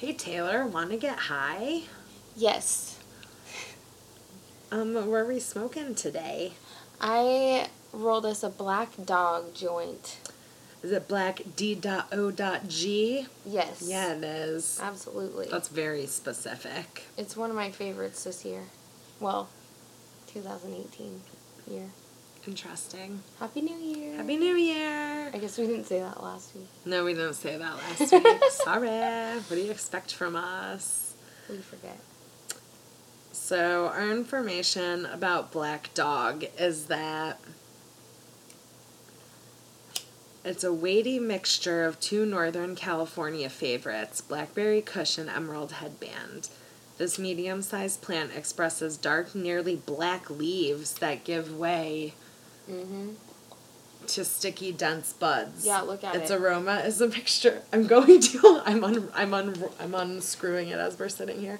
Hey Taylor, want to get high? Yes. Um, what are we smoking today? I rolled us a black dog joint. Is it black D dot O dot G? Yes. Yeah, it is. Absolutely. That's very specific. It's one of my favorites this year. Well, 2018 year. Interesting. Happy New Year. Happy New Year! I guess we didn't say that last week. No, we didn't say that last week. Sorry. What do you expect from us? We forget. So, our information about Black Dog is that it's a weighty mixture of two Northern California favorites, Blackberry Kush and Emerald Headband. This medium sized plant expresses dark, nearly black leaves that give way Mm-hmm. to sticky, dense buds. Yeah, look at its it. Its aroma is a mixture. I'm going to. I'm un. I'm un. I'm unscrewing it as we're sitting here.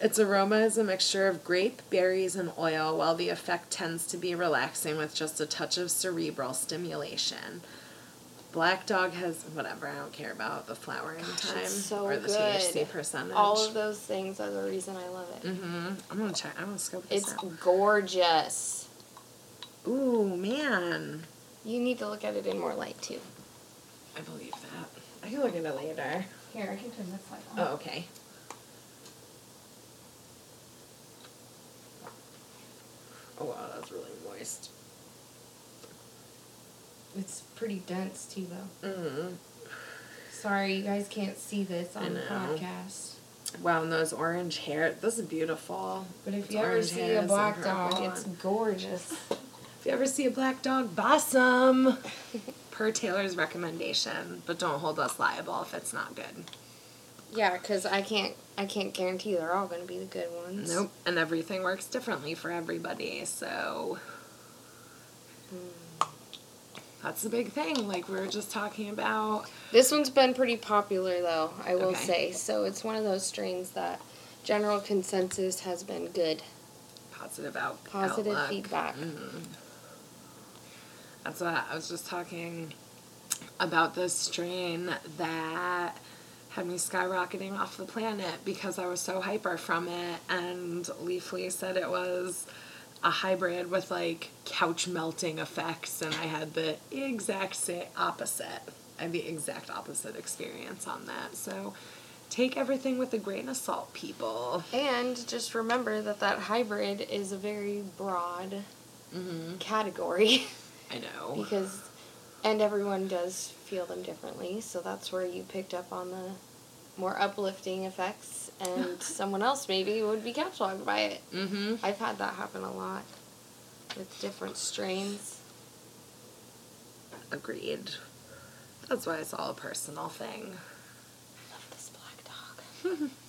Its aroma is a mixture of grape, berries, and oil, while the effect tends to be relaxing with just a touch of cerebral stimulation. Black Dog has whatever. I don't care about the flowering time It's so or the good. THC percentage. All of those things are the reason I love it. Mm-hmm. I'm gonna check. I'm gonna scope this It's out. gorgeous. Ooh man, You need to look at it in more light too. I believe that. I can look at it later. Here, I can turn this light on. Oh, okay. Oh wow, that's really moist. It's pretty dense too, though. Mm. Sorry, you guys can't see this on the podcast. Wow, and those orange hair. This is beautiful. But if It's you ever see a black dog, it's gorgeous. If you ever see a black dog, bossum. Per Taylor's recommendation, but don't hold us liable if it's not good. Yeah, because I can't, I can't guarantee they're all going to be the good ones. Nope. And everything works differently for everybody, so hmm. that's the big thing. Like we were just talking about. This one's been pretty popular, though. I will Okay. say. So it's one of those strains that general consensus has been good. Positive out. Positive outlook. feedback. Mm-hmm. That's what I was just talking about this strain that had me skyrocketing off the planet because I was so hyper from it. And Leafly said it was a hybrid with like couch melting effects, and I had the exact same opposite. I had the exact opposite experience on that. So take everything with a grain of salt, people. And just remember that that hybrid is a very broad mm-hmm. category I know. because, and everyone does feel them differently. So that's where you picked up on the more uplifting effects, and someone else maybe would be catalogued by it. Mm-hmm. I've had that happen a lot with different strains. Agreed. That's why it's all a personal thing. I love this black dog.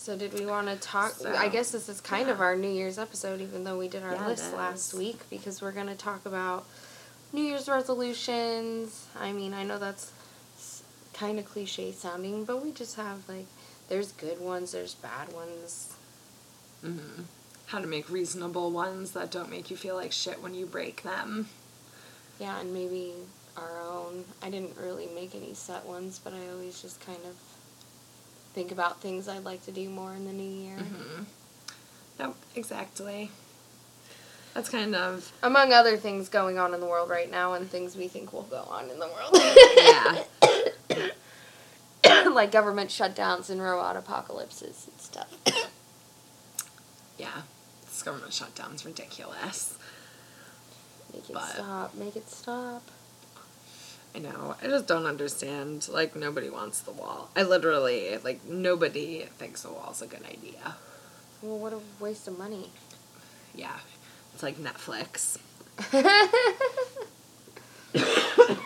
so did we want to talk? So, I guess this is kind of our New Year's episode, even though we did our Yeah, list last week, because we're going to talk about New Year's resolutions. I mean, I know that's kind of cliche sounding, but we just have like, there's good ones, there's bad ones. Mm-hmm. How to make reasonable ones that don't make you feel like shit when you break them. Yeah, and maybe our own. I didn't really make any set ones, but I always just kind of think about things I'd like to do more in the new year. Mm-hmm. Exactly. That's kind of Among other things going on in the world right now and things we think will go on in the world. yeah. like government shutdowns and robot apocalypses and stuff. yeah. This government shutdown's ridiculous. Make it But- stop. Make it stop. I know. I just don't understand. Like nobody wants the wall. I literally like nobody thinks the wall's a good idea. Well, what a waste of money. Yeah. It's like Netflix.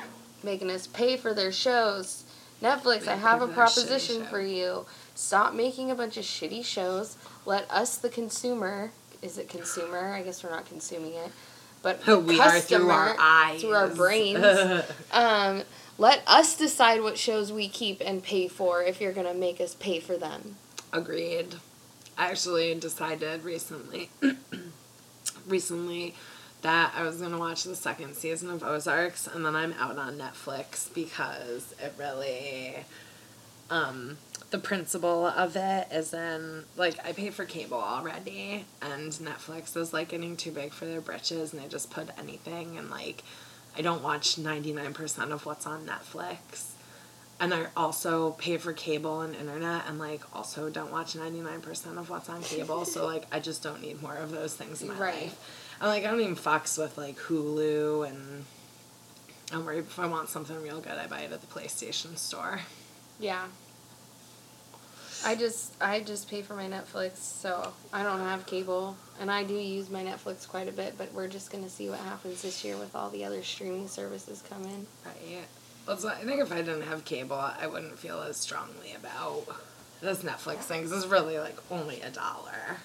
Making us pay for their shows. Netflix, I have a proposition for you. Stop making a bunch of shitty shows. Let us, the consumer, is it consumer? I guess we're not consuming it. But Oh, we are through our eyes. Through our brains. um, let us decide what shows we keep and pay for if you're going to make us pay for them. Agreed. I actually decided recently recently that I was gonna watch the second season of Ozarks and then I'm out on Netflix because it really um the principle of it is in like I pay for cable already, and Netflix is like getting too big for their britches, and they just put anything, and like I don't watch ninety nine percent of what's on Netflix. And I also pay for cable and internet, and like also don't watch ninety nine percent of what's on cable. so like I just don't need more of those things in my Right. life. And like I don't even fucks with like Hulu and I'm worried if I want something real good, I buy it at the PlayStation store. Yeah. I just I just pay for my Netflix, so I don't have cable, and I do use my Netflix quite a bit. But we're just gonna see what happens this year with all the other streaming services coming. Right. Well, so I think if I didn't have cable, I wouldn't feel as strongly about this Netflix thing because it's really like only a dollar.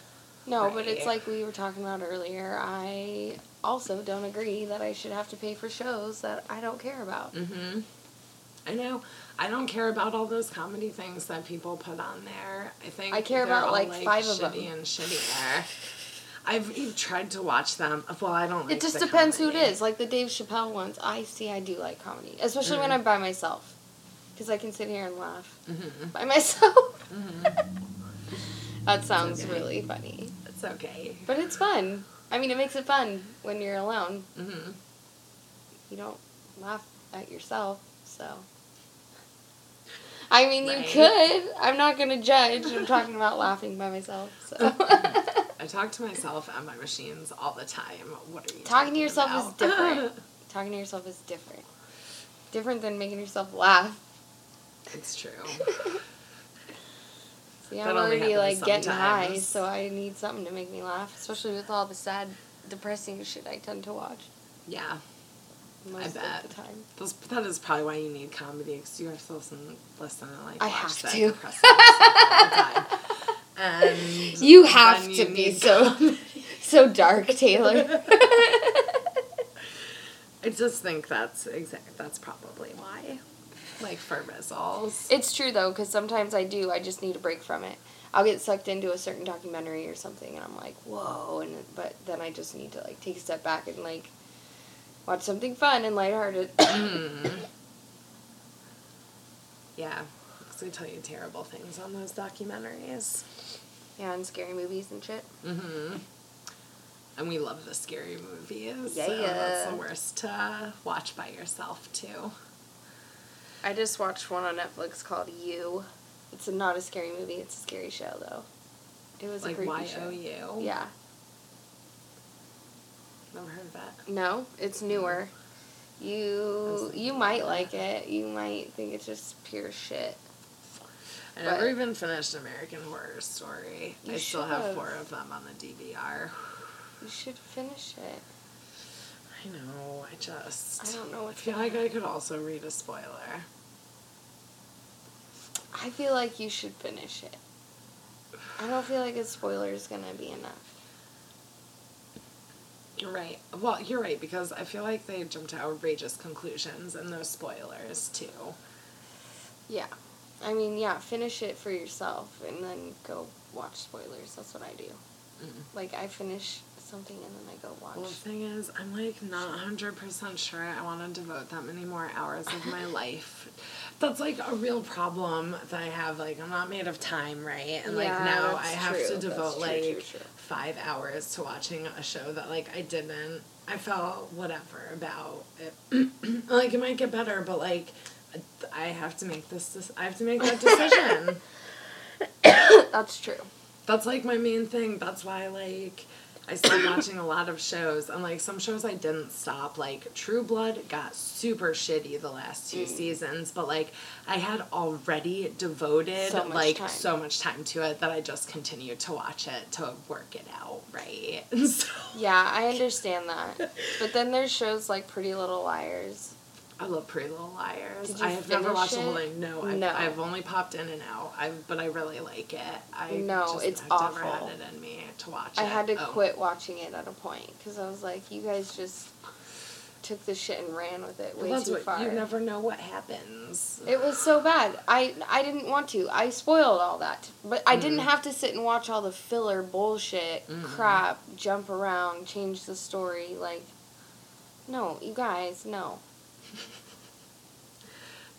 No, but it's like we were talking about earlier. I also don't agree that I should have to pay for shows that I don't care about. Mm-hmm. I know. I don't care about all those comedy things that people put on there. I think I care about, all, like, five of shitty them. and shittier. I've even tried to watch them. Well, I don't. Like It just depends who it is. Like the Dave Chappelle ones, I see I do like comedy, especially when Mhm. I'm by myself, because I can sit here and laugh Mhm. by myself. Mhm. that sounds okay. really funny, It's okay. but it's fun. I mean, it makes it fun when you're alone. Mm-hmm. You don't laugh at yourself, so. I mean, you could. I'm not gonna judge. I'm talking about laughing by myself. So. I talk to myself at my machines all the time. What are you Talking to yourself is different. talking to yourself is different. Different than making yourself laugh. it's true. See, I'm already like happens getting high, so I need something to make me laugh, especially with all the sad, depressing shit I tend to watch Yeah, most bet. of the time. Those, that is probably why you need comedy because you have to listen, listen and like I have to. depressing stuff all the time. And You have to you be so so dark, Taylor. I just think that's exact. That's probably why. Like for results. it's true though, because sometimes I do. I just need a break from it. I'll get sucked into a certain documentary or something, and I'm like, whoa, and but then I just need to like take a step back and like watch something fun and lighthearted. Mm. Yeah, because they tell you terrible things on those documentaries. yeah, and scary movies and shit. Mm-hmm. And we love the scary movies. Yeah, so that's the worst to watch by yourself too. I just watched one on Netflix called You. It's a, not a scary movie. It's a scary show though. It was a Like creepy Y show. O U. Yeah. Never heard of that. No, it's newer. You you might like it. You might think it's just pure shit. I never But- even finished American Horror Story. I still have four of them on the DVR. You should finish it. I know. I just. I don't know I what's feel like I could also read a spoiler. I feel like you should finish it. I don't feel like a spoiler is gonna be enough. You're right. Well, you're right because I feel like they jump to outrageous conclusions and those spoilers too. Yeah. I mean, yeah, finish it for yourself and then go watch spoilers. That's what I do. Mm. Like I finish something and then I go watch. Well, the thing is, I'm like not 100% sure I want to devote that many more hours of my life. That's like a real problem that I have. Like, I'm not made of time, right? And like now I have true. to devote true, like true. Five hours to watching a show that like I didn't. I felt whatever about it. like, it might get better, but like. I have to make this. I have to make that decision. That's true. That's like my main thing. That's why like I stopped watching a lot of shows and like some shows I didn't stop. Like True Blood got super shitty the last two Mm. seasons, but like I had already devoted So like time. so much time to it that I just continued to watch it to work it out, right? so Yeah, I understand that. But then there's shows like Pretty Little Liars. I love Pretty Little Liars. Did you I have never watched the whole it? thing. No, I've, No. I've only popped in and out. I but I really like it. I No, just, it's I've never awful. had it in me to watch I it. had to Oh. quit watching it at a point because I was like, you guys just took the shit and ran with it way Well, too what far. you never know what happens. It was so bad. I I didn't want to. I spoiled all that. But I didn't Mhm. have to sit and watch all the filler bullshit, Mhm. crap, jump around, change the story. Like, no, you guys, no.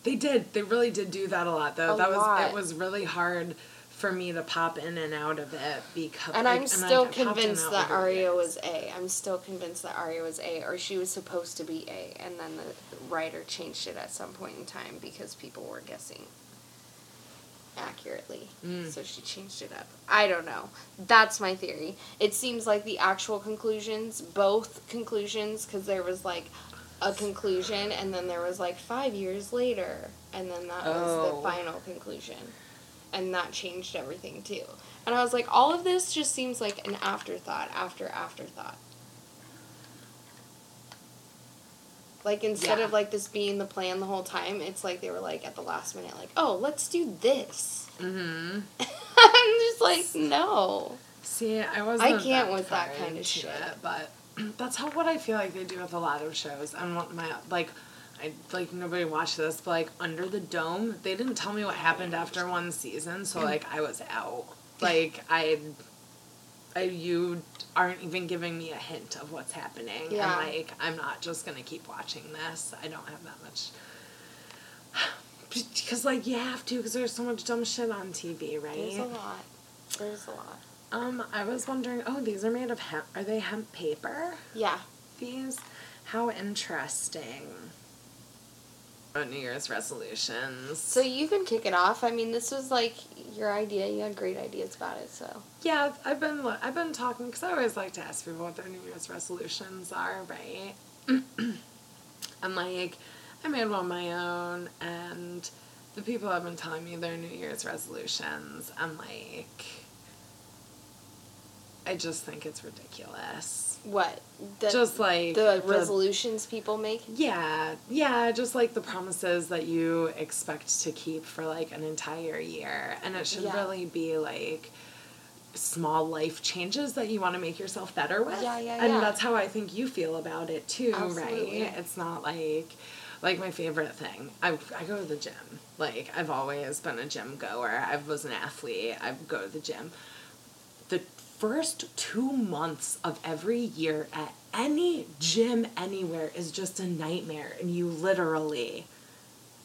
They did. They really did do that a lot, though. A that was it. Was really hard for me to pop in and out of it because. And like, I'm still and convinced that years. was A. I'm still convinced that Aria was A, or she was supposed to be A, and then the writer changed it at some point in time because people were guessing accurately. Mm. So she changed it up. I don't know. That's my theory. It seems like the actual conclusions, both conclusions, because there was like a conclusion, and then there was like five years later, and then that was Oh. the final conclusion. And that changed everything too. And I was like, all of this just seems like an afterthought after afterthought. Like instead Yeah. of like this being the plan the whole time, it's like they were like at the last minute, like, oh, let's do this. Mm-hmm. I'm just like, no. See, I wasn't. I can't with that kind of shit. It, but that's how what I feel like they do with a lot of shows. What my like, I like nobody watched this, but like Under the Dome, they didn't tell me what happened after one season, so mm. like I was out. Like I, I you aren't even giving me a hint of what's happening, Yeah. and like I'm not just gonna keep watching this. I don't have that much. Because like you have to, because there's so much dumb shit on TV, right? There's a lot. There's a lot. Um, I was wondering. Oh, these are made of hemp. Are they hemp paper? Yeah. These. How interesting. Oh, New Year's resolutions. So you can kick it off. I mean, this was like your idea. You had great ideas about it, so. yeah, I've been I've been talking because I always like to ask people what their New Year's resolutions are, right? and like, I made one of my own, and the people have been telling me their New Year's resolutions. I'm like, I just think it's ridiculous. What? The, just like the resolutions people make? Yeah, yeah, just like the promises that you expect to keep for like an entire year. And it should Yeah. really be like small life changes that you want to make yourself better with. Yeah, yeah, And yeah. that's how I think you feel about it too, Absolutely. right? It's not like like my favorite thing. I I go to the gym. Like I've always been a gym goer. I was an athlete. I go to the gym. First 2 months of every year at any gym anywhere is just a nightmare and you literally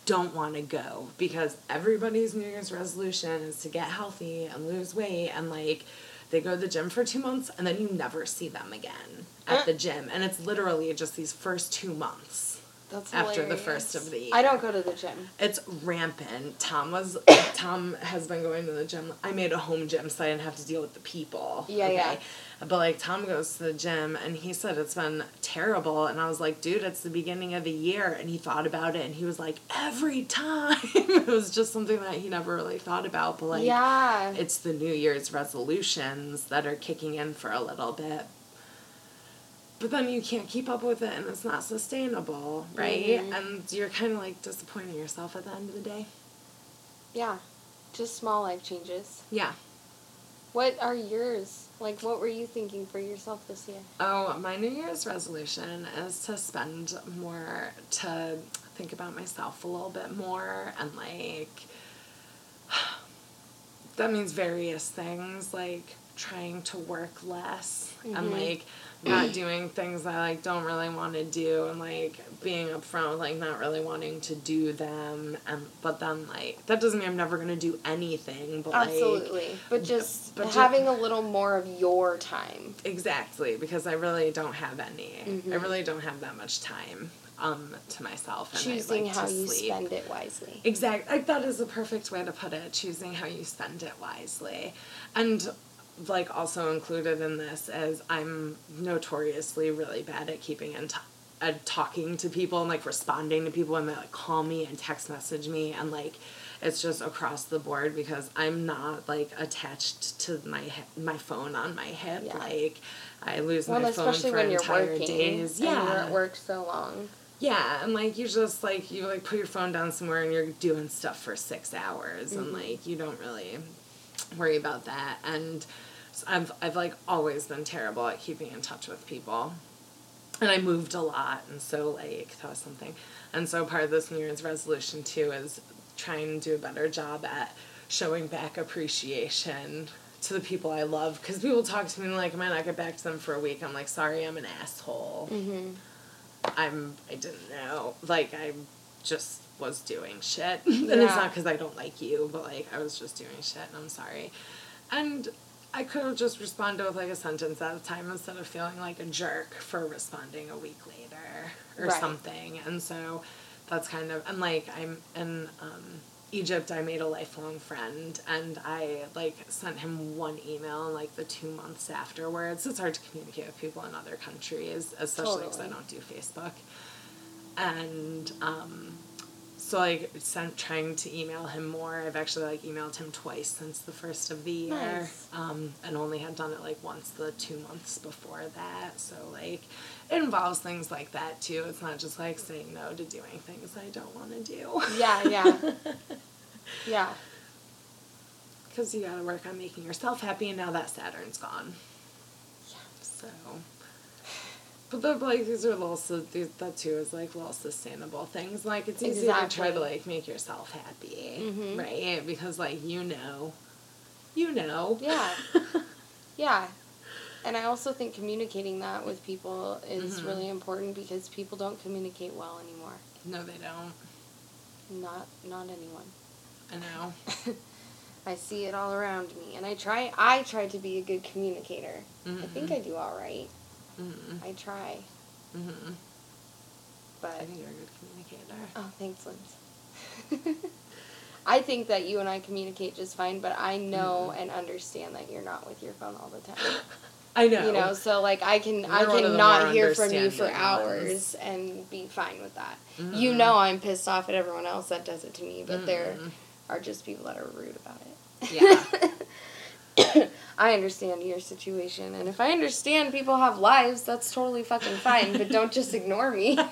don't want to go because everybody's New Year's resolution is to get healthy and lose weight and like they go to the gym for two months and then you never see them again at uh. the gym and it's literally just these first two months That's after the first of the year. I don't go to the gym. It's rampant. Tom was Tom has been going to the gym. I made a home gym so I didn't have to deal with the people. Yeah, yeah. But like Tom goes to the gym and he said it's been terrible and I was like, dude, it's the beginning of the year and he thought about it and he was like, every time it was just something that he never really thought about. But like yeah. it's the New Year's resolutions that are kicking in for a little bit. But then you can't keep up with it and it's not sustainable, right? Mhm. And you're kind of like disappointing yourself at the end of the day. yeah. Just small life changes. Yeah. What are yours? Like, what were you thinking for yourself this year? Oh, my New Year's resolution is to spend more, to think about myself a little bit more and like, that means various things like trying to work less and Mhm. like not doing things I like don't really want to do and like being upfront with like not really wanting to do them and but then like that doesn't mean I'm never gonna do anything but like Absolutely. But just but having a little more of your time. Exactly, because I really don't have any. I Mhm. really don't have that much time um to myself and Choosing I like how to you sleep. spend it wisely. Exact. Like that is the perfect way to put it. Choosing how you spend it wisely, and like also included in this is I'm notoriously really bad at keeping in touch. At talking to people and like responding to people when they like call me and text message me and like it's just across the board because I'm not like attached to my he- my phone on my hip Yeah. like I lose Well, my phone especially for when you're entire working days and yeah you're at work so long. yeah, and like you just like you like put your phone down somewhere and you're doing stuff for six hours and Mhm. like you don't really worry about that. And I've I've like always been terrible at keeping in touch with people. And I moved a lot and so like that was something. And so part of this New Year's resolution too is trying to do a better job at showing back appreciation to the people I love because people talk to me and like I might not get back to them for a week. I'm like, sorry, I'm an asshole. Mm-hmm. I'm I didn't know. Like I just was doing shit. and it's not because I don't like you, but like I was just doing shit and I'm sorry. And I could have just responded with like a sentence at a time instead of feeling like a jerk for responding a week later or Right. something. And so that's kind of and like I'm in um, Egypt I made a lifelong friend and I like sent him one email in like the two months afterwards. It's hard to communicate with people in other countries, especially because I don't do Facebook. And um, so like sent trying to email him more. I've actually like emailed him twice since the first of the year. Nice. Um, and only had done it like once the two months before that. So like it involves things like that too. It's not just like saying no to doing things I don't want to do. Yeah, yeah. yeah. Because you gotta work on making yourself happy, and now that Saturn's gone. Yeah. So, but the like these are these, that too is like little sustainable things. Like it's easy to try to like make yourself happy, Mhm. right? Because like you know, you know. Yeah. Yeah. And I also think communicating that with people is Mhm. really important because people don't communicate well anymore. No, they don't. Not not anyone. I know. I see it all around me and I try I try to be a good communicator. I think I do all right. Mm-hmm. I try. Mm-hmm. But I think you're a good communicator. Oh, thanks, Linz. I think that you and I communicate just fine, but I know and understand that you're not with your phone all the time. I know. You know, so like I can I You're one of can not hear from you for hours and be fine with that. You Mhm. know I'm pissed off at everyone else that does it to me, but there Mhm. are just people that are rude about it. Yeah. I understand your situation, and if I understand people have lives, that's totally fucking fine, but don't just ignore me.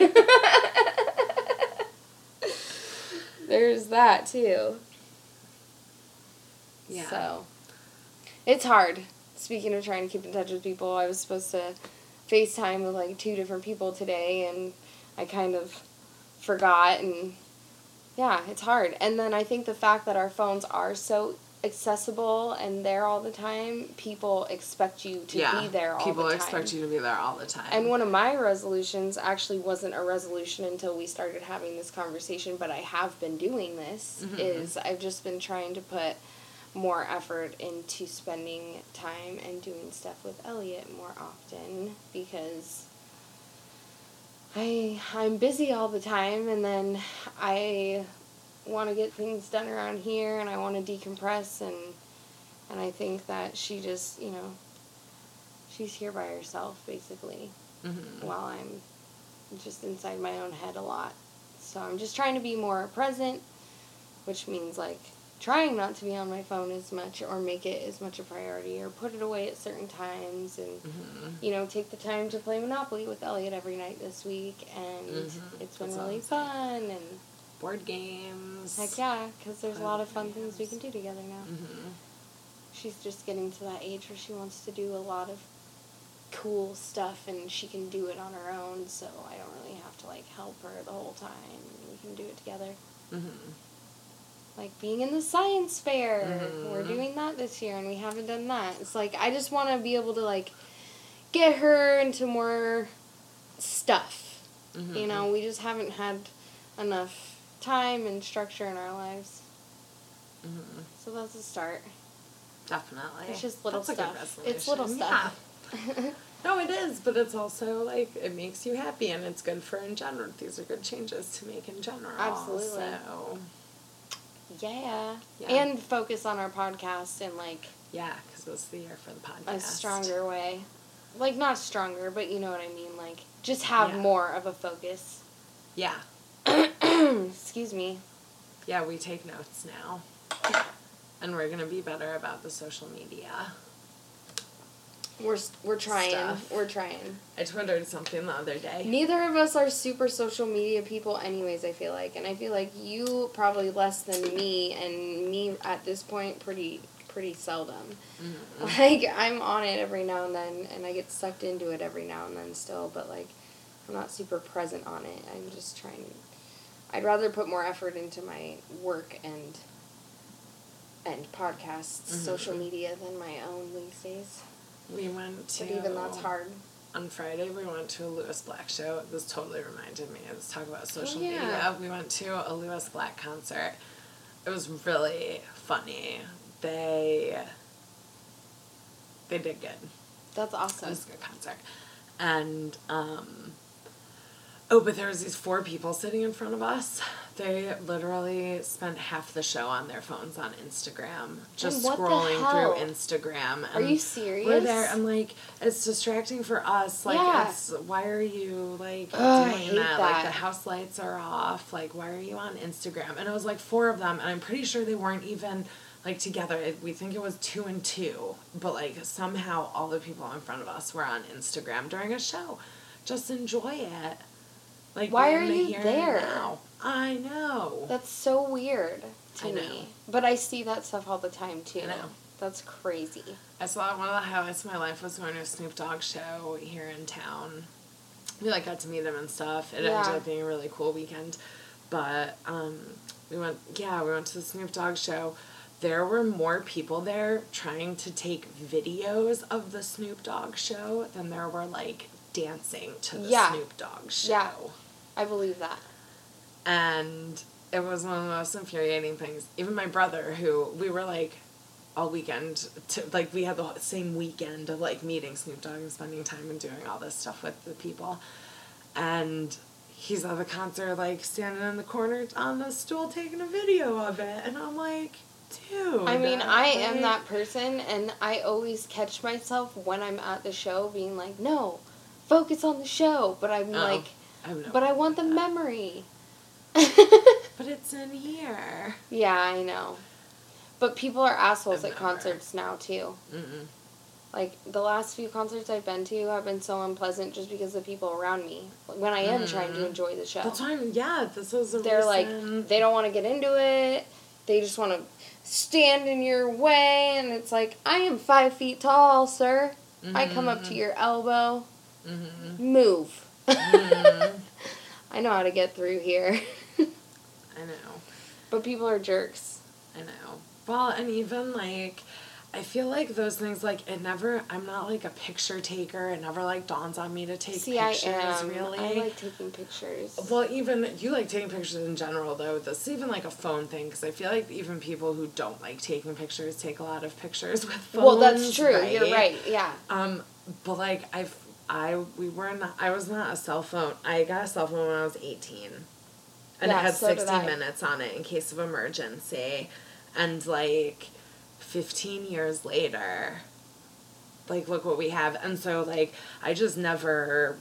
There's that too. Yeah. So, it's hard. Speaking of trying to keep in touch with people, I was supposed to FaceTime with like two different people today, and I kind of forgot, and yeah, it's hard. And then I think the fact that our phones are so accessible and there all the time, people expect you to yeah. be there all People the time. expect you to be there all the time. And one of my resolutions actually wasn't a resolution until we started having this conversation, but I have been doing this Mhm. is I've just been trying to put more effort into spending time and doing stuff with Elliot more often because I I'm busy all the time and then I want to get things done around here and I want to decompress and and I think that she just, you know, she's here by herself basically Mhm. while I'm just inside my own head a lot. So I'm just trying to be more present, which means like trying not to be on my phone as much or make it as much a priority or put it away at certain times and Mhm. you know take the time to play Monopoly with Elliot every night this week and Mhm. it's been That really sounds fun and Board games. heck yeah because there's a lot of fun Board things we can do together now. Mhm. She's just getting to that age where she wants to do a lot of cool stuff and she can do it on her own, so I don't really have to like help her the whole time. We can do it together. Mhm. Like being in the science fair. We're Mhm. doing that this year and we haven't done that. It's like I just want to be able to like get her into more stuff. You Mhm. know, we just haven't had enough time and structure in our lives. Mhm. So that's a start. Definitely. It's just little That's stuff. It's little stuff. Yeah. No, it is, but it's also like it makes you happy and it's good for in general. These are good changes to make in general. Absolutely. So, Yeah. Yeah. And focus on our podcast and like yeah, because it's the year for the podcast. a stronger way. Like not stronger, but you know what I mean. Like just have Yeah. more of a focus. Yeah. Excuse me. Yeah, we take notes now. And we're going to be better about the social media. We're we're trying. Stuff. We're trying. I twittered something the other day. Neither of us are super social media people, anyways. I feel like, and I feel like you probably less than me, and me at this point pretty pretty seldom. Mhm. Like I'm on it every now and then, and I get sucked into it every now and then still, but like I'm not super present on it. I'm just trying. I'd rather put more effort into my work and and podcasts, Mhm. social media than my own these days. We went to. But even that's hard. on Friday we went to a Lewis Black show. This totally reminded me. Let's talk about social yeah. media. We went to a Lewis Black concert. It was really funny. They they did good. That's awesome. It was a good concert. And um oh, but there was these four people sitting in front of us. They literally spent half the show on their phones on Instagram, just scrolling through Instagram. Are you serious? We're there. I'm like, it's distracting for us. Like, Yeah. it's why are you like Ugh, doing hate that? Like the house lights are off. Like, why are you on Instagram? And it was like four of them, and I'm pretty sure they weren't even like together. We think it was two and two, but like somehow all the people in front of us were on Instagram during a show. Just enjoy it. Like, Why are you there? now. I know. That's so weird to me. But I see that stuff all the time too. I know. That's crazy. I saw one of the highlights of my life was going to a Snoop Dogg show here in town. We like got to meet him and stuff. It Yeah. ended up being a really cool weekend. But um, we went yeah, we went to the Snoop Dogg show. There were more people there trying to take videos of the Snoop Dogg show than there were like dancing to the Yeah. Snoop Dogg show. Yeah. I believe that. And it was one of the most infuriating things. Even my brother, who we were like all weekend, to, like we had the same weekend of like meeting Snoop Dogg and spending time and doing all this stuff with the people. And he's at the concert, like standing in the corner on the stool taking a video of it. And I'm like, dude. I mean, I am that person, and I always catch myself when I'm at the show being like, no, focus on the show. But I'm Oh, like, I no but I want the that. memory. But it's in here. yeah, I know. But people are assholes at concerts now, too. Mm-mm. Like, the last few concerts I've been to have been so unpleasant just because of the people around me. When I am trying to Mhm. enjoy the show. That's why I'm, yeah, this is a They're like, they don't want to get into it. They just want to stand in your way. And it's like, I am five feet tall, sir. I come up to your elbow. Mhm. Move. Mhm. I know how to get through here. I know. but people are jerks. I know. Well, and even like, I feel like those things like it never. I'm not like a picture taker. It never like dawns on me to take See, pictures. I am. Really. I like taking pictures. well, even you like taking pictures in general, though. This is even like a phone thing because I feel like even people who don't like taking pictures take a lot of pictures with phones. well, that's true. You're right. Yeah. Um, but like I've I we were not I was not a cell phone. I got a cell phone when I was eighteen, and Yeah, it had so sixty minutes on it in case of emergency, and like fifteen years later, like look what we have, and so like I just never.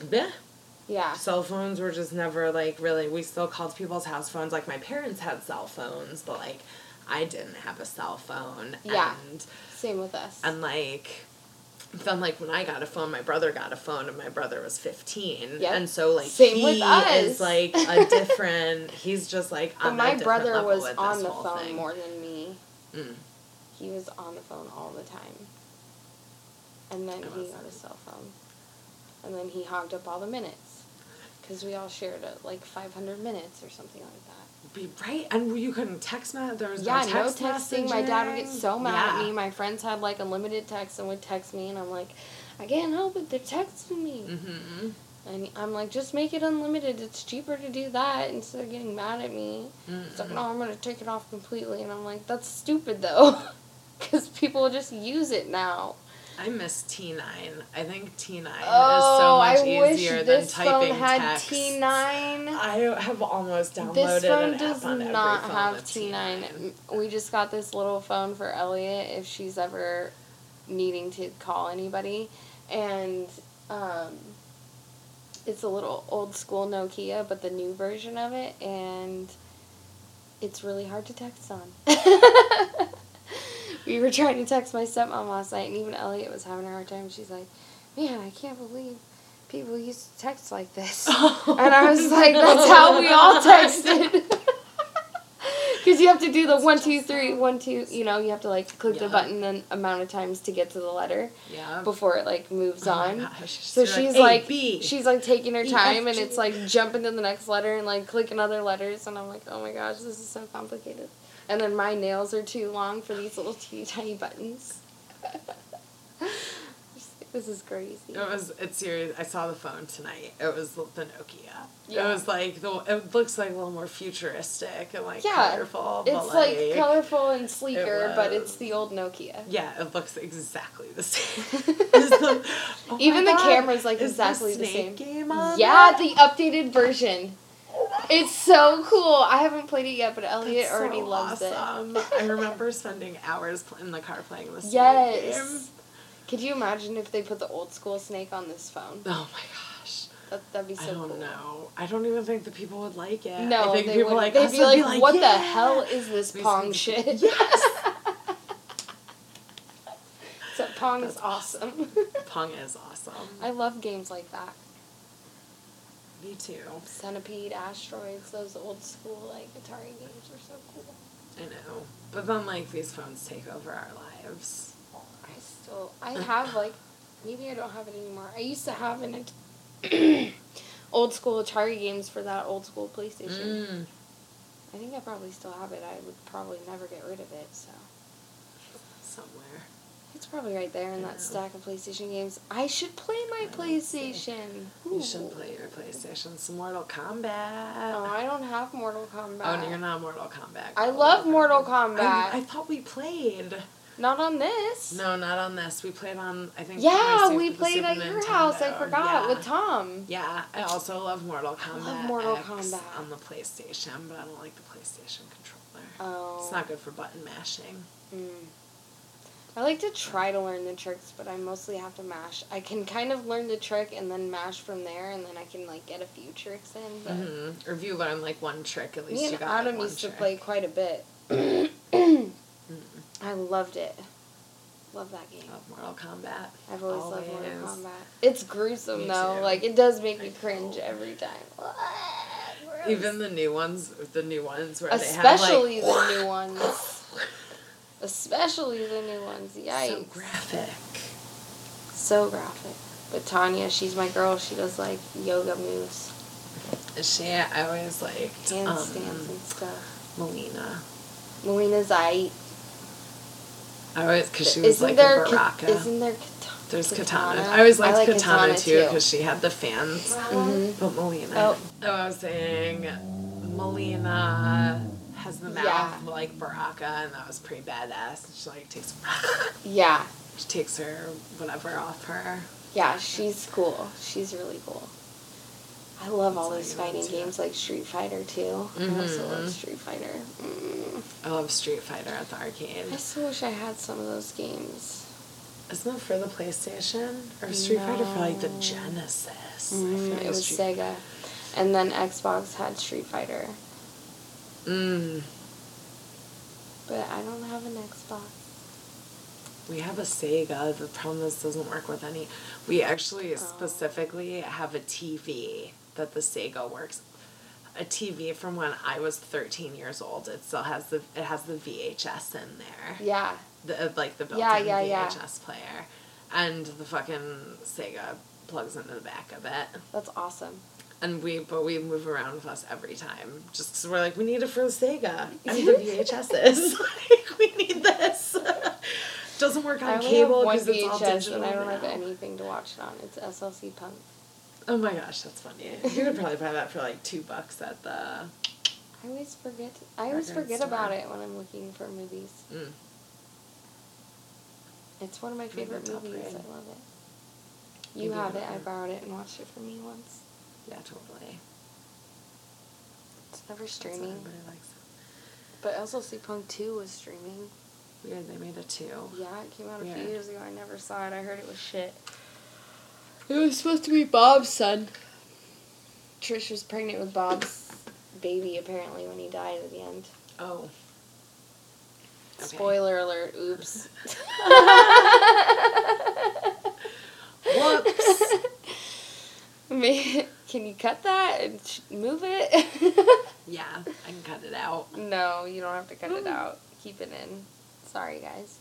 Bleh. Yeah. Cell phones were just never like really. We still called people's house phones. Like my parents had cell phones, but like I didn't have a cell phone. Yeah. And Same with us. and like then like when I got a phone, my brother got a phone and my brother was fifteen. Yep. And so like Same he is like a different he's just like on my brother was on the phone thing. more than me. Mm. He was on the phone all the time. And then I he got a cell phone. And then he hogged up all the minutes. Because we all shared a, like 500 minutes or something like that. Be right, and you couldn't text me. There was yeah, no text no texting. My dad would get so mad at me. My friends had like unlimited text and would text me, and I'm like, I can't help it. They're texting me. Mm-hmm. And I'm like, just make it unlimited. It's cheaper to do that instead of getting mad at me. It's like, no, I'm going to take it off completely. And I'm like, that's stupid though. Because people just use it now. I miss T nine. I think T nine Oh, is so much wish easier than this typing phone had text. T9. I have almost downloaded This phone an does app on not phone have with T9. We just got this little phone for Elliot if she's ever needing to call anybody. And um, it's a little old school Nokia, but the new version of it. And it's really hard to text on. we were trying to text my stepmom last night, and even Elliot was having a hard time. She's like, Man, I can't believe people used to text like this. And I was like, that's how we all texted. Because you have to do the one, two, three, one, two, you know, you have to like click the Yeah. button an amount of times to get to the letter Yeah. before it like moves Oh on. gosh. So she's A, like, she's like taking her time and it's like jumping to the next letter and like clicking other letters and I'm like, oh my gosh, this is so complicated. And then my nails are too long for these little teeny tiny buttons. This is crazy. It was. It's serious. I saw the phone tonight. It was the Nokia. Yeah. It was like the. It looks like a little more futuristic and like Yeah, colorful. It's but like, like colorful and sleeker, but it's the old Nokia. Yeah, it looks exactly the same. The- oh Even the God, camera's like exactly the, Snake same. Game on yeah, that? the updated version. It's so cool. I haven't played it yet, but Elliot That's already so loves awesome. it. I remember spending hours in the car playing the Snake Yes. Could you imagine if they put the old school snake on this phone? Oh my gosh. That, that'd be so I don't cool. know. I don't even think the people would like it. No, I think they people would. like They'd be like, be like, "What the hell is this Pong shit?" Yes. so Pong is That's awesome. Pong is awesome. I love games like that. Me too. Centipede, Asteroids, those old school like Atari games are so cool. I know. But then like these phones take over our lives. I still, I have like, maybe I don't have it anymore. I used to have an At- old school Atari games for that old school PlayStation. Mm. I think I probably still have it. I would probably never get rid of it. So Somewhere. It's probably right there in that stack of PlayStation games. I should play my I. PlayStation. You should play your PlayStation. Some Mortal Kombat. No, I don't have Mortal Kombat. Oh, no, you're not Mortal Kombat. I love Mortal I, Kombat. I thought we played. Not on this. No, not on this. We played on. I think. Yeah, we played at your house. I forgot Yeah. with Tom. Yeah, I also love Mortal Kombat. love Mortal X Kombat. on the PlayStation, but I don't like the PlayStation controller. Oh. It's not good for button mashing. Mm. I like to try to learn the tricks, but I mostly have to mash. I can kind of learn the trick and then mash from there, and then I can like get a few tricks in. But hmm Or if you learn like one trick, at least me you and got Adam like, used to play quite a bit. Mm. I loved it. Love that game. Love Mortal Kombat. I've always, loved Mortal Kombat. It's gruesome Me though. too. Like it does make me cringe every time. Even the new ones, the new ones where especially they have like the new ones. Especially the new ones. Yikes. so graphic. So graphic. But Tanya, she's my girl. She does like yoga moves, She, I always liked um, handstands and stuff. Mileena. Mileena's I. I always because she was Isn't like a Ka- Baraka. isn't there Kitana? There's Kitana. I always liked like Kitana, too too. because she had the fans. Mhm. But Mileena. Oh. Oh. I was saying Mileena has the mouth Yeah. like Baraka, and that was pretty badass. She like takes Yeah, she takes her whatever off her. yeah, she's cool. She's really cool. I love all That's what fighting games like Street Fighter too. I also love Mhm. Street Fighter. Mm. I love Street Fighter at the arcade. I still wish I had some of those games. Isn't it for the PlayStation or Street Fighter for like the No. Genesis? I Mm, it was Street- Sega, and then Xbox had Street Fighter, Mm. but I don't have an Xbox. We have a Sega. The problem is doesn't work with any. We actually Oh. specifically have a TV that the Sega works. A TV from when I was thirteen years old. It still has the it has the VHS in there. Yeah, The like the built-in Yeah, yeah, yeah. VHS player, and the fucking Sega plugs into the back of it. that's awesome. And we, but we move around with us every time, just because we're like, we need it for the Sega and the VHSs. like, we need this. Doesn't work on cable because it's all VHS digital and I don't now. have anything to watch it on. It's SLC Punk. Oh my gosh, that's funny. You could probably buy that for like two bucks at the. I always forget. I always forget store. about it when I'm looking for movies. Mm. It's one of my favorite movies. I love it. You Maybe have it. I borrowed it and watched it for me once. Yeah, totally. It's never That's why streaming. everybody likes it. But SLC Punk 2 was streaming. Weird, they made a two. Yeah, it came out a few years ago. I never saw it. I heard it was shit. It was supposed to be Bob's son. Trish was pregnant with Bob's baby apparently when he died at the end. Oh. Okay. Spoiler alert, oops. Whoops. Can you cut that and sh- move it? yeah, I can cut it out. no, you don't have to cut it out. Keep it in. Sorry, guys.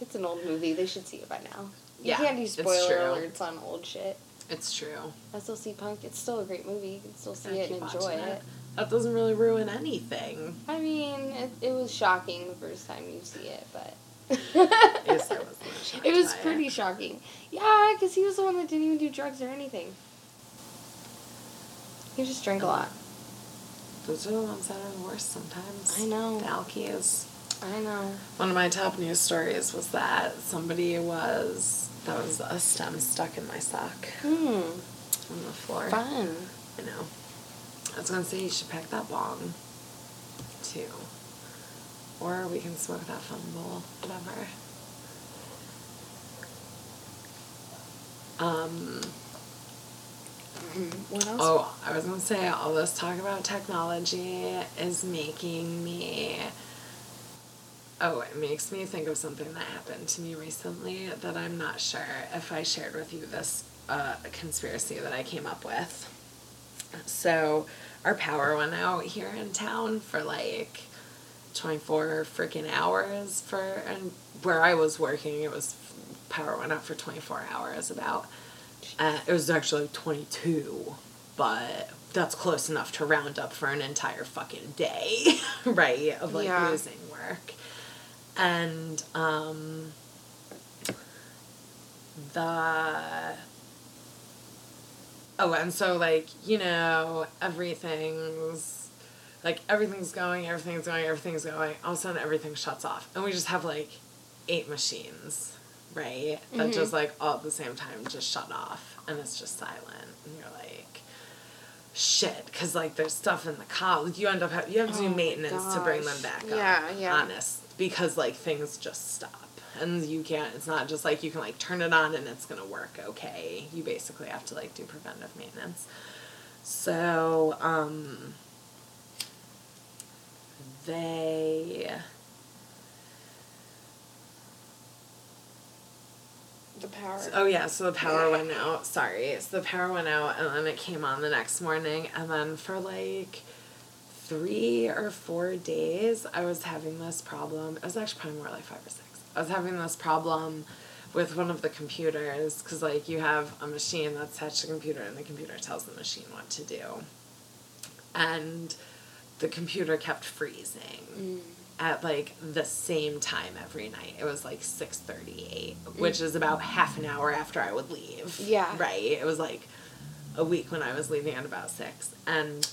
It's an old movie. They should see it by now. You Yeah, can't do spoiler alerts on old shit. It's true. SLC Punk, it's still a great movie. You can still see it and enjoy watching it. That doesn't really ruin anything. I mean, it, it was shocking the first time you see it, but Yes, that was it It was pretty shocking. Yeah, because he was the one that didn't even do drugs or anything. He just drink a lot. Those are the ones that are the worst sometimes. I know. The alkies. I know. One of my top news stories was that somebody was that was a stem stuck in my sock Hmm. on the floor. Fun. I know. I was gonna say you should pack that bong too. Or we can smoke that fun bowl, whatever. Um What else? Oh, I was gonna say all this talk about technology is making me. Oh, it makes me think of something that happened to me recently that I'm not sure if I shared with you this uh, conspiracy that I came up with. So, our power went out here in town for like 24 freaking hours for, and where I was working, it was power went out for 24 hours about. Uh, it was actually 22, but that's close enough to round up for an entire fucking day, right? Of like Yeah. losing work. And um the Oh, and so like, you know, everything's like everything's going, everything's going, everything's going. All of a sudden everything shuts off. And we just have like eight machines, right? That just like all at the same time just shut off and it's just silent. And you're like shit because like there's stuff in the car you end up ha- you have to Oh do maintenance to bring them back up Yeah, yeah. honest because like things just stop and you can't it's not just like you can like turn it on and it's gonna work okay you basically have to like do preventive maintenance so um they The power. Oh yeah, so the power went out. Sorry, so the power went out, and then it came on the next morning, and then for like three or four days, I was having this problem. It was actually probably more like five or six. I was having this problem with one of the computers because like you have a machine that's attached to the computer, and the computer tells the machine what to do, and the computer kept freezing mm. At like the same time every night. It was like six thirty eight, which mm. is about half an hour after I would leave. Yeah. Right. It was like a week when I was leaving at about six. And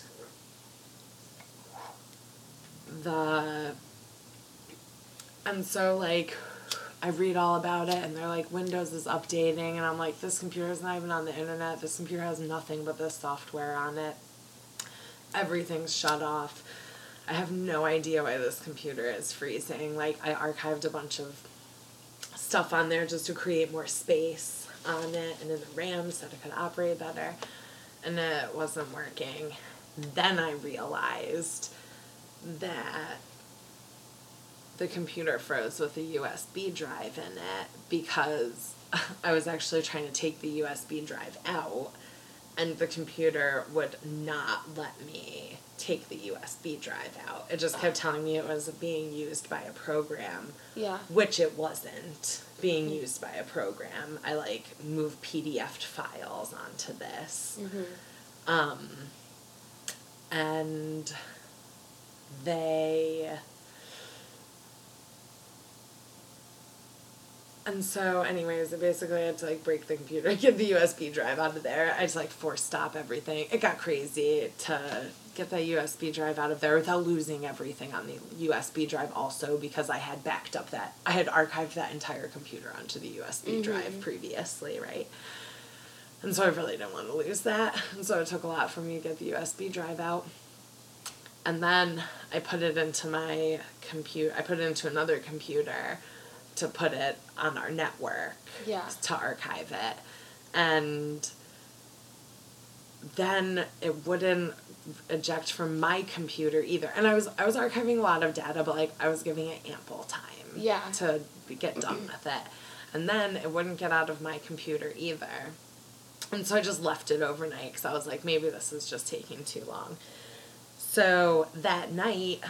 the and so like I read all about it and they're like Windows is updating and I'm like this computer's not even on the internet. This computer has nothing but this software on it. Everything's shut off. I have no idea why this computer is freezing. Like I archived a bunch of stuff on there just to create more space on it and in the RAM so that it could operate better. And it wasn't working. Then I realized that the computer froze with a USB drive in it because I was actually trying to take the USB drive out and the computer would not let me take the USB drive out. It just kept telling me it was being used by a program, Yeah. which it wasn't being used by a program. I like moved PDF files onto this. Um, and they and so anyways I basically had to like break the computer get the usb drive out of there i just like force stop everything it got crazy to get that usb drive out of there without losing everything on the usb drive also because i had backed up that i had archived that entire computer onto the usb mm-hmm. drive previously right and so i really didn't want to lose that and so it took a lot for me to get the usb drive out and then I put it into my computer. I put it into another computer to put it on our network. Yeah. To archive it, and then it wouldn't eject from my computer either. And I was I was archiving a lot of data, but like I was giving it ample time. Yeah. To get done with it, and then it wouldn't get out of my computer either. And so I just left it overnight because I was like, maybe this is just taking too long. So that night,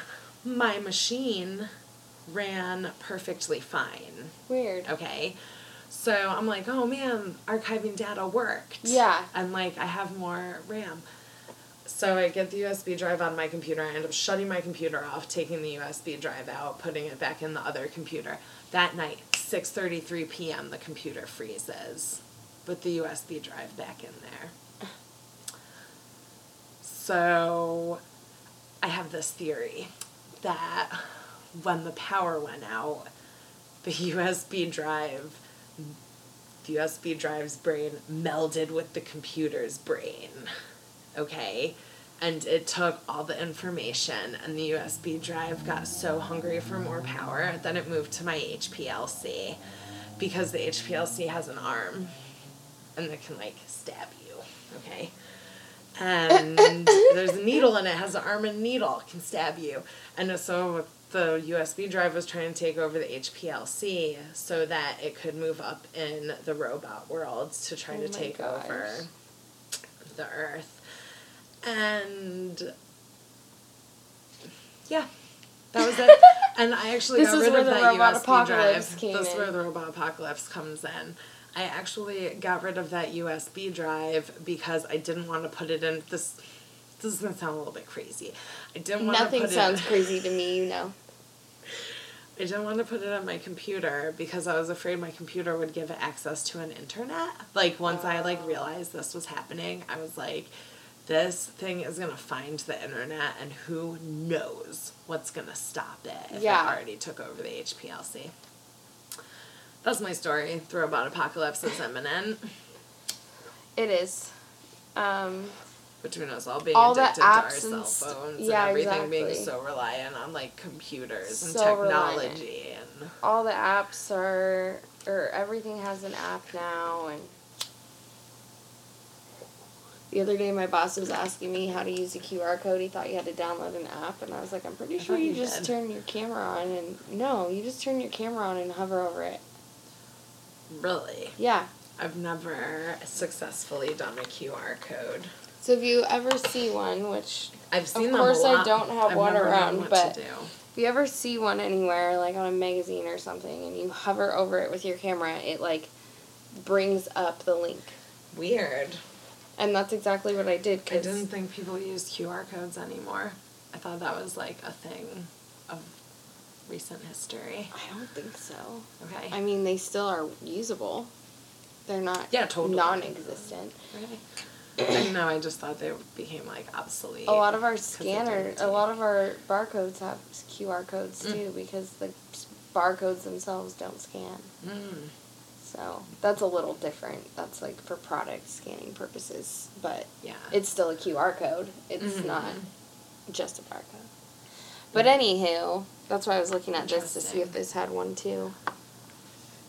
my machine ran perfectly fine. Weird. Okay. So I'm like, oh man, archiving data worked. Yeah. And like, I have more RAM. So I get the USB drive on my computer. I end up shutting my computer off, taking the USB drive out, putting it back in the other computer. That night, 6:33 p.m. the computer freezes with the USB drive back in there. So I have this theory that when the power went out, the USB drive the USB drive's brain melded with the computer's brain. Okay? And it took all the information, and the USB drive got so hungry for more power that it moved to my HPLC because the HPLC has an arm and it can like stab you. Okay? And there's a needle in it, has an arm and needle, can stab you. And so the USB drive was trying to take over the HPLC so that it could move up in the robot world to try Oh to take gosh. over the Earth. And yeah, that was it. and I actually This got is rid where of the that robot USB apocalypse drive. came This is where the robot apocalypse comes in. I actually got rid of that USB drive because I didn't want to put it in this. This is gonna sound a little bit crazy. I didn't want to Nothing put sounds it. crazy to me, you know. I didn't want to put it on my computer because I was afraid my computer would give it access to an internet. Like once I like Oh. realized this was happening, I was like, this thing is gonna find the internet, and who knows what's gonna stop it if Yeah. it already took over the HPLC. That's my story. The robot apocalypse is imminent. It is. Um, Between us all being All addicted to our cell and phones yeah, and everything being so reliant on like computers and So reliant. technology and all the apps are, or everything has an app now, and the other day my boss was asking me how to use a QR code. He thought you had to download an app, and I was like, I'm pretty I sure you you just did. turn your camera on, and no, you just turn your camera on and hover over it. really. Yeah. I've never successfully done a QR code. So if you ever see one, which I've seen them course I don't have I've one around, but- if you ever see one anywhere, like on a magazine or something, and you hover over it with your camera, it like brings up the link. Weird. And that's exactly what I did. I didn't think people used QR codes anymore. I thought that was like a thing of recent history. I don't think so. Okay. I mean, they still are usable. They're not Yeah, totally. non-existent. Really? I know. I just thought they became like obsolete. A lot of our scanners, a lot of our barcodes have QR codes Mm. too, because the barcodes themselves don't scan. Mm. So that's a little different. That's like for product scanning purposes, but Yeah. it's still a QR code. It's Mhm. not just a barcode. But anywho, that's why I was looking at this to see if this had one too.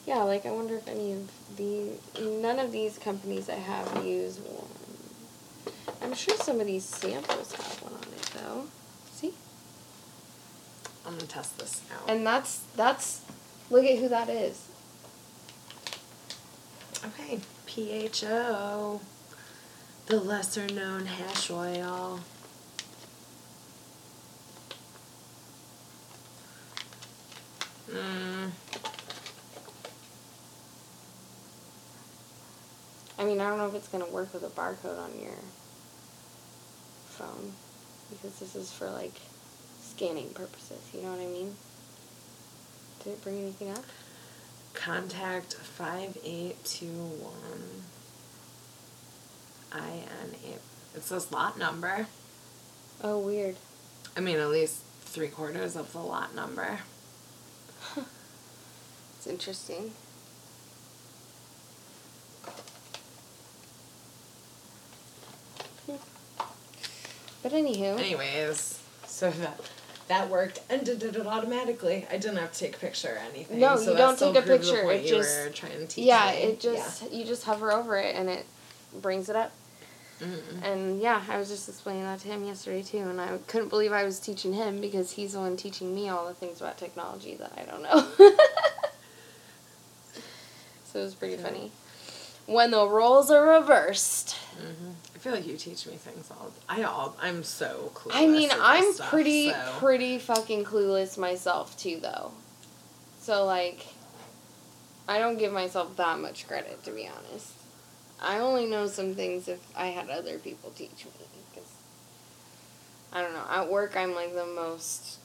Yeah, like I wonder if any of the none of these companies I have use one. I'm sure some of these samples have one on it though. See? I'm gonna test this out. And that's that's look at who that is. Okay, PHO, the lesser known hash oil. Mm, I mean, I don't know if it's gonna work with a barcode on your phone because this is for like scanning purposes. You know what I mean? Did it bring anything up? Contact 5821 IN8. It says lot number. Oh, weird. I mean, at least three quarters of the lot number. It's interesting. Hmm. But anywho, Anyways, so that that worked and it did it automatically. I didn't have to take a picture or anything. No, so you don't take a picture, it you just- were trying to teach yeah, me. it just you just hover over it and it brings it up. Mm-mm. And yeah, I was just explaining that to him yesterday too, and I couldn't believe I was teaching him because he's the one teaching me all the things about technology that I don't know. so it was pretty Yeah. funny. When the roles are reversed. hmm I feel like you teach me things all. I all. I'm so clueless. I mean, I'm stuff, pretty so- pretty fucking clueless myself too though. So like I don't give myself that much credit to be honest. I only know some things if I had other people teach me cuz I don't know. At work I'm like the most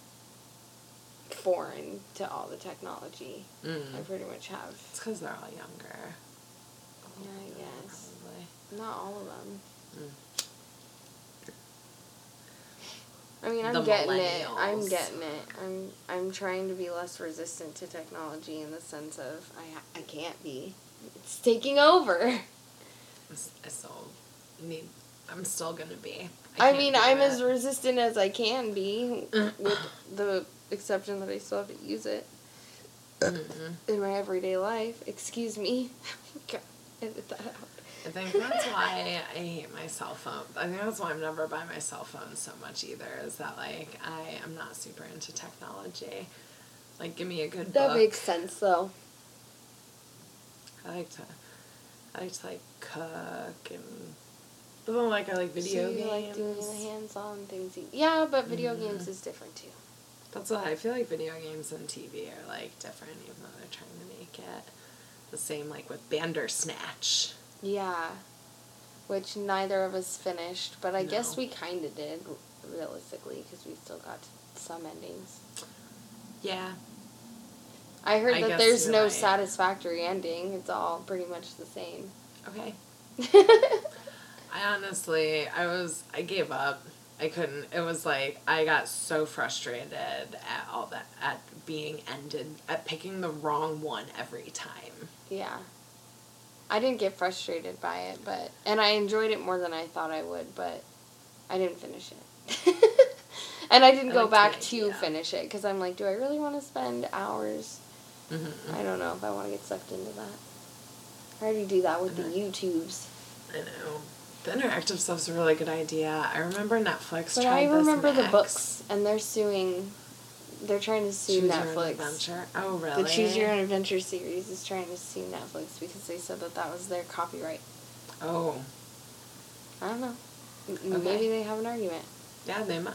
foreign to all the technology. Mm. I pretty much have. It's because they're all younger. Yeah, I guess. Probably. Not all of them. Mm. I mean, I'm The getting it. I'm millennials. getting it. I'm I'm trying to be less resistant to technology in the sense of I ha- I can't be. It's taking over. I still need. I'm still gonna be. I, can't mean, do I'm it. as resistant as I can be, with the exception that I still have to use it Mhm. in my everyday life. Excuse me. God, edit that out. I think that's why I hate my cell phone. I think that's why I'm never by my cell phone so much either. Is that like I am not super into technology. Like, give me a good That book. makes sense, though. I like to. I like to like cook and. But then like I like video so you games. like doing the hands-on things. you- Yeah, but video Mhm. games is different too. That's why I feel like video games and TV are like different, even though they're trying to make it the same. Like with Bandersnatch. Yeah. Which neither of us finished, but I guess we kind of did, realistically, because we still got some endings. Yeah. I heard I that there's no right. satisfactory ending. It's all pretty much the same. Okay. I honestly, I was, I gave up. I couldn't. It was like I got so frustrated at all that at being ended at picking the wrong one every time. Yeah. I didn't get frustrated by it, but and I enjoyed it more than I thought I would, but I didn't finish it. and I didn't I go back to idea. finish it because I'm like, do I really want to spend hours? Mm-hmm. I don't know if I want to get sucked into that. I already do that with the. YouTubes. I know. The interactive stuff's a really good idea. I remember Netflix But I remember the books, and they're suing. They're trying to sue Choose Your Own Netflix. Adventure. Oh, really? The Choose Your Own Adventure series is trying to sue Netflix because they said that that was their copyright. Oh, I don't know. Okay. Maybe they have an argument. yeah, they might.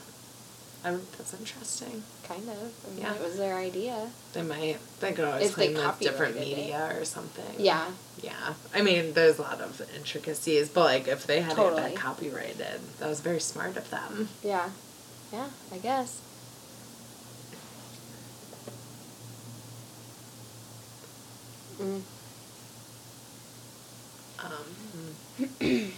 I, that's interesting. Kind of. I mean, Yeah. It was their idea. They might. They could always If claim that's different copyrighted it. media or something. Yeah. Yeah. I mean, there's a lot of intricacies, but like if they had it Totally. that copyrighted, that was very smart of them. Yeah. Yeah, I guess. Mm. Um,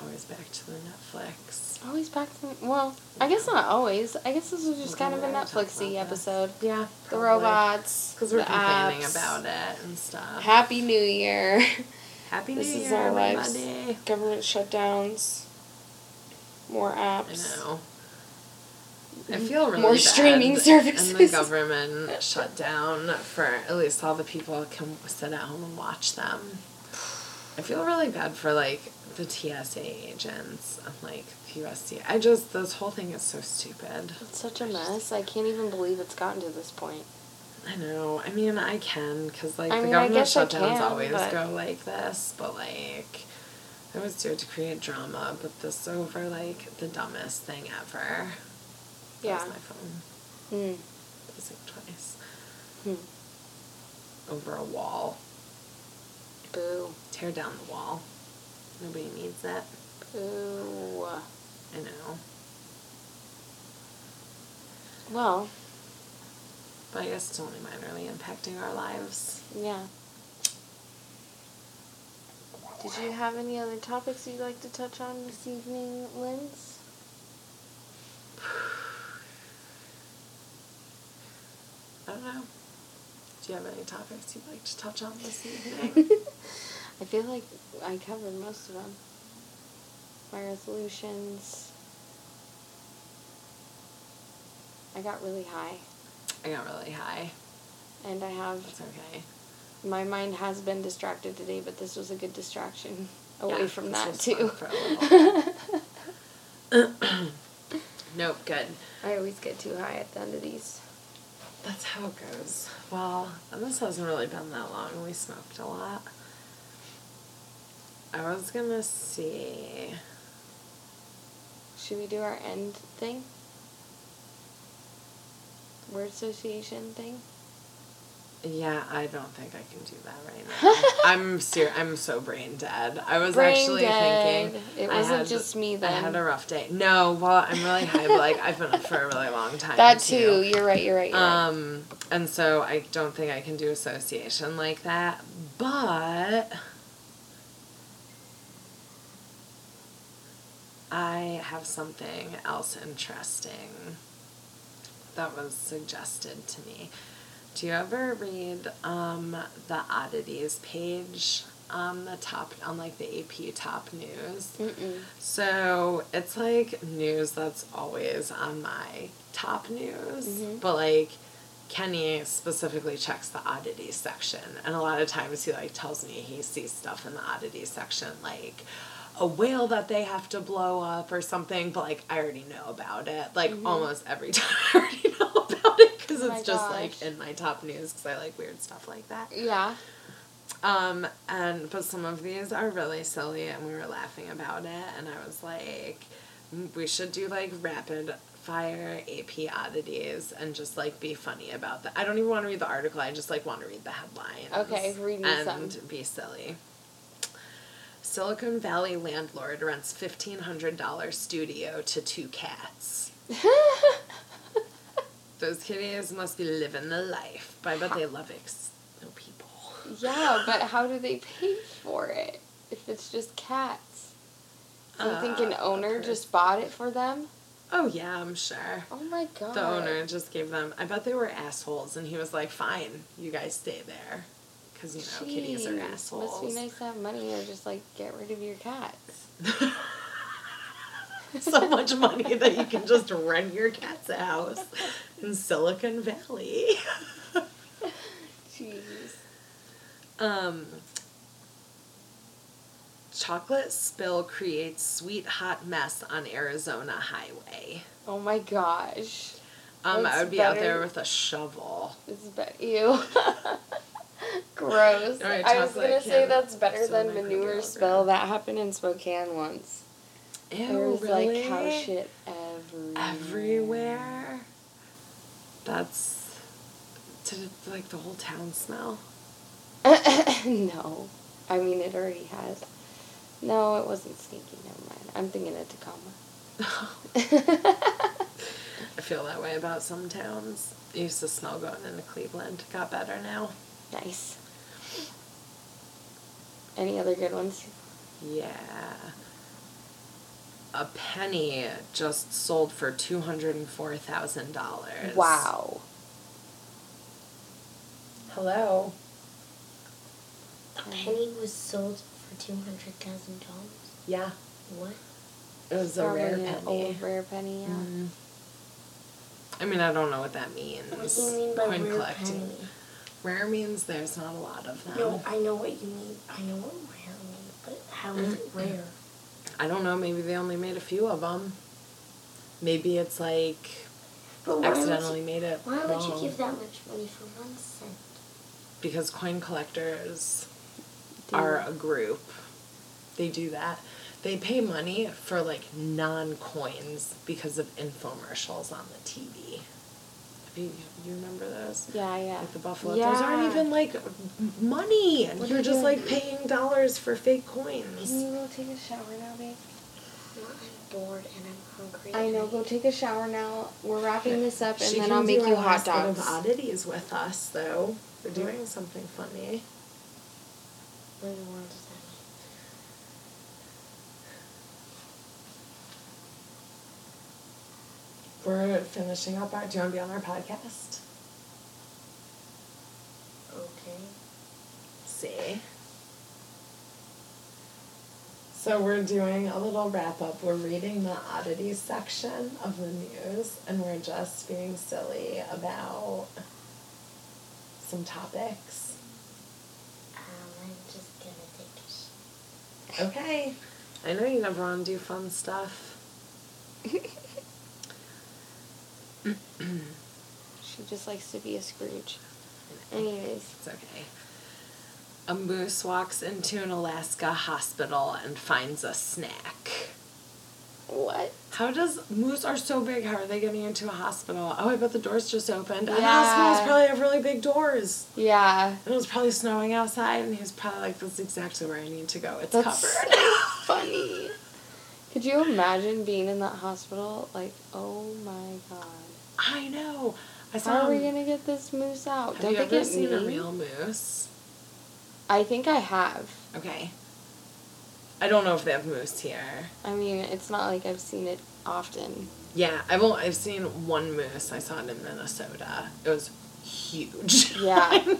always back to the Netflix. Always back to well, I guess not always. I guess this was just kind of a Netflixy about this. episode. Yeah. The robots, Because we're the complaining apps. about it and stuff. Happy New Year. Happy New this is our lives. everybody. Government shutdowns. More I apps. know. I feel really More bad streaming And the services. government shut down for at least all the people can sit at home and watch them. I feel really bad for like the TSA agents and like the USC. I just this whole thing is so stupid. It's such a mess. I can't even believe it's gotten to this point. I know. I mean, I can because like I the mean, government shutdowns can, always but- go like this, but like. I always do it to create drama, but this over like the dumbest thing ever. That Yeah. was my phone. Hmm. Buzzing twice. Hmm. Over a wall. Boo. Tear down the wall. Nobody needs that. Boo. I know. Well, But I guess it's only minorly impacting our lives. yeah. Did you have any other topics you'd like to touch on this evening, Linz? I don't know. Do you have any topics you'd like to touch on this evening? I feel like I covered most of them. My resolutions. I got really high, I got really high. and I have That's okay. my mind has been distracted today, but this was a good distraction away Yeah, from that too. fun for a little Nope, good. I always get too high at the end of these. That's how it goes. Well, this hasn't really been that long. We smoked a lot. I was gonna see. Should we do our end thing? Word association thing? Yeah, I don't think I can do that right now. I'm ser- I'm so brain dead. I was Brain actually dead. thinking It wasn't had- just me that I had a rough day. No, well, I'm really high, but like I've been up for a really long time. That too. You're right. You're right. You're right. Um, and so I don't think I can do association like that, but I have something else interesting that was suggested to me. Do you ever read um, the oddities page on the top on like the AP top news? Mm-mm. So it's like news that's always on my top news, Mhm. but like Kenny specifically checks the oddities section, and a lot of times he like tells me he sees stuff in the oddities section like a whale that they have to blow up or something, but like I already know about it. Like Mhm. almost every time I already know about it because Oh it's just like in my top news because I like weird stuff like that. Yeah. Um, and but some of these are really silly, and we were laughing about it, and I was like, "Mm, we should do like rapid fire AP oddities and just like be funny about that. I don't even want to read the article. I just like want to read the headline. Okay, read me and some. be silly. Silicon Valley landlord rents fifteen hundred dollar studio to two cats. Those kitties must be living the life. But I bet they love ex- no people. yeah, but how do they pay for it if it's just cats? Do you think an Uh, owner just bought it for them? Oh yeah, I'm sure. Oh my god. The owner just gave them. I bet they were assholes, and he was like, "Fine, you guys stay there," because you know kitties are Jeez, assholes. Must be nice to have money or just like get rid of your cats. so much money that you can just rent your cat's a house in Silicon Valley. Jeez. um, chocolate spill creates sweet hot mess on Arizona highway. Oh my gosh. Um, I would be out there with a shovel. It's be- ew. Gross. Alright, I was gonna say that's better so than manure spill. That happened in Spokane once. Ew, there was really? like cow shit everywhere. everywhere. That's did it, like the whole town smell? no. I mean, it already has. No, it wasn't stinky. Never mind. I'm thinking of Tacoma. I feel that way about some towns. Used to smell going into Cleveland. Got better now. nice. Any other good ones? Yeah. A penny just sold for two hundred and four thousand dollars. Wow. Hello. A penny was sold for two hundred thousand dollars. Yeah. What? It was a Probably rare an penny. old rare penny. Yeah. Mm. I mean, I don't know what that means. What do you mean by Coin rare collecting. penny? Rare means there's not a lot of them. No, I know what you mean. I know what rare means, but how is it rare? I don't know. Maybe they only made a few of them. Maybe it's like But accidentally would made it you, why would you give that much money for one cent? because coin collectors Do- are a group. They do that. They pay money for like non coins because of infomercials on the TV. Have you, you remember those? Yeah, yeah. Like the buffalo. Yeah. Those aren't even like money. What You're just you- like paying dollars for fake coins. Can coins. you go take a shower now, babe? Well, I'm bored and I'm hungry. I know. Go take a shower now. We're wrapping this up, and She then I'll make you our hot last bit of dogs. oddities with us, though. We're doing something funny. What in the world does that We're finishing up our. Do you want to be on our podcast? mean? Okay. See. So we're doing a little wrap up. We're reading the oddities section of the news, and we're just being silly about some topics. Um, I'm just gonna take a sh- Okay. I know you never want to do fun stuff. She just likes to be a Scrooge. Anyways, It's okay. A moose walks into an Alaska hospital and finds a snack. What? How does moose are so big? How are they getting into a hospital? Oh, I bet the doors just opened. And Yeah. hospitals probably have really big doors. Yeah. And it was probably snowing outside, and he was probably like, "This is exactly where I need to go. It's That's covered." funny. Could you imagine being in that hospital? Like, oh my god. I know. I saw. How are we gonna get this moose out? Have Don't you they ever get seen a mean? real moose? I think I have. Okay. I don't know if they have moose here. I mean, it's not like I've seen it often. Yeah, I've only, I've seen one moose. I saw it in Minnesota. It was huge. Yeah.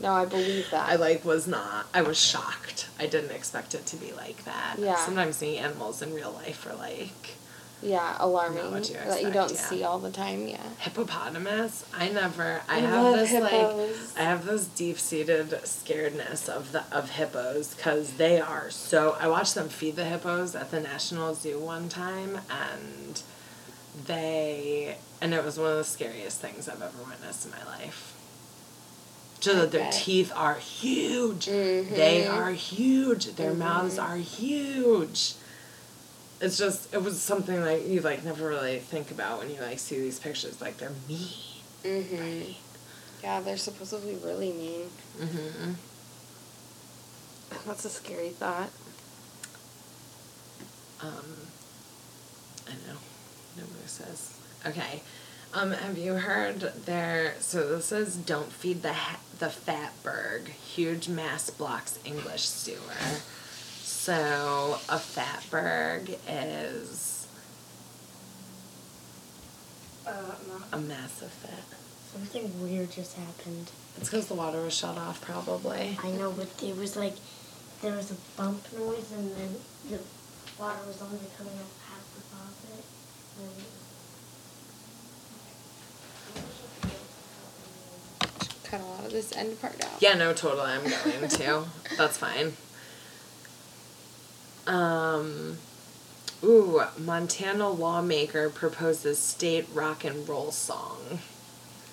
No, I believe that. I like was not. I was shocked. I didn't expect it to be like that. Yeah. Sometimes seeing animals in real life are like yeah, alarming that you don't yeah. see all the time. Yeah. hippopotamus. I never. I, I have this hippos. like. I have this deep seated scaredness of the of hippos because they are so. I watched them feed the hippos at the National Zoo one time, and they and it was one of the scariest things I've ever witnessed in my life. Just that their teeth are huge. They mm-hmm. are huge. Their mouths mm-hmm. are huge. It's just it was something like you like never really think about when you like see these pictures. Like they're mean. Mm-hmm. Yeah, they're supposedly really mean. Mm-hmm. That's a scary thought. Um, I know. No mooses. Okay. Um, have you heard there? So this is don't feed the ha- the fatberg. Huge mass blocks English sewer. So a fatberg is Uh, a massive fat. Something weird just happened. It's because the water was shut off, probably. I know, but it was like there was a bump noise, and then the water was only coming up half the faucet. Cut a lot of this end part out. Yeah, no, totally. I'm going to. That's fine. Um, ooh, Montana lawmaker proposes state rock and roll song.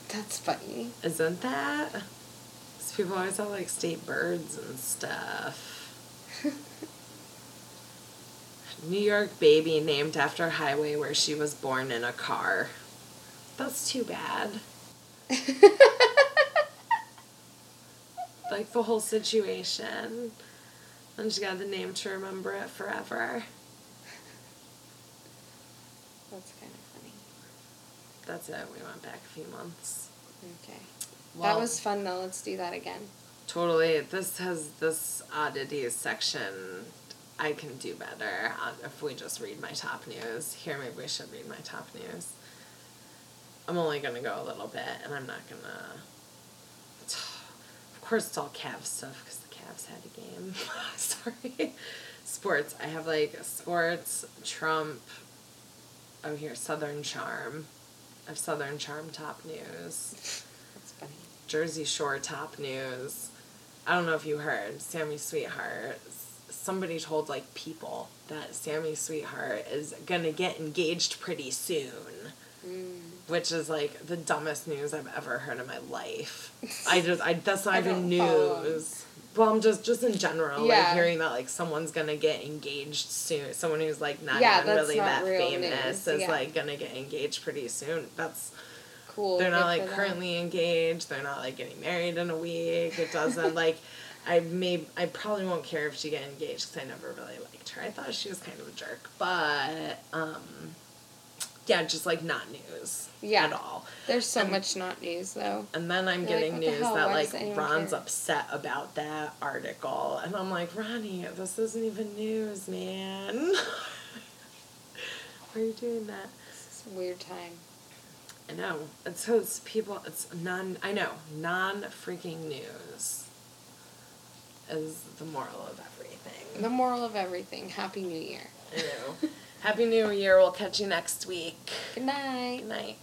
That's funny. Isn't that? 'Cause people always have like state birds and stuff. New York baby named after highway where she was born in a car. That's too bad. like the whole situation. And she got the name to remember it forever. That's kind of funny. That's it. We went back a few months. Okay. Well- that was fun though. Let's do that again. Totally. This has this oddities section. I can do better if we just read my top news. Here, maybe we should read my top news. I'm only gonna go a little bit, and I'm not gonna. Of course, it's all Cavs stuff because the Cavs had a game. Sorry. Sports. I have like sports, Trump. Oh, here, Southern Charm. I have Southern Charm top news. That's funny. Jersey Shore top news. I don't know if you heard, Sammy Sweetheart. Somebody told like people that Sammy Sweetheart is gonna get engaged pretty soon, Mm. which is like the dumbest news I've ever heard in my life. I just, I that's not even news. Well, I'm just, just in general, like hearing that like someone's gonna get engaged soon. Someone who's like not Yeah, even really not that real famous news, is yeah. like gonna get engaged pretty soon. That's Cool. they're not like for them. currently engaged. They're not like getting married in a week. It doesn't like. I may. I probably won't care if she get engaged because I never really liked her. I thought she was kind of a jerk, but um, yeah, just like not news. Yeah. At all. There's so And- much not news though. And then I'm You're getting "What the news that Why like Ron's care?" upset about that article, and I'm like, Ronnie, this isn't even news, man. Why are you doing that? It's a weird time. I know. It's so it's people. It's non. I know non freaking news. Is the moral of everything. The moral of everything. Happy New Year. I know. Happy New Year. We'll catch you next week. Good night. Good night.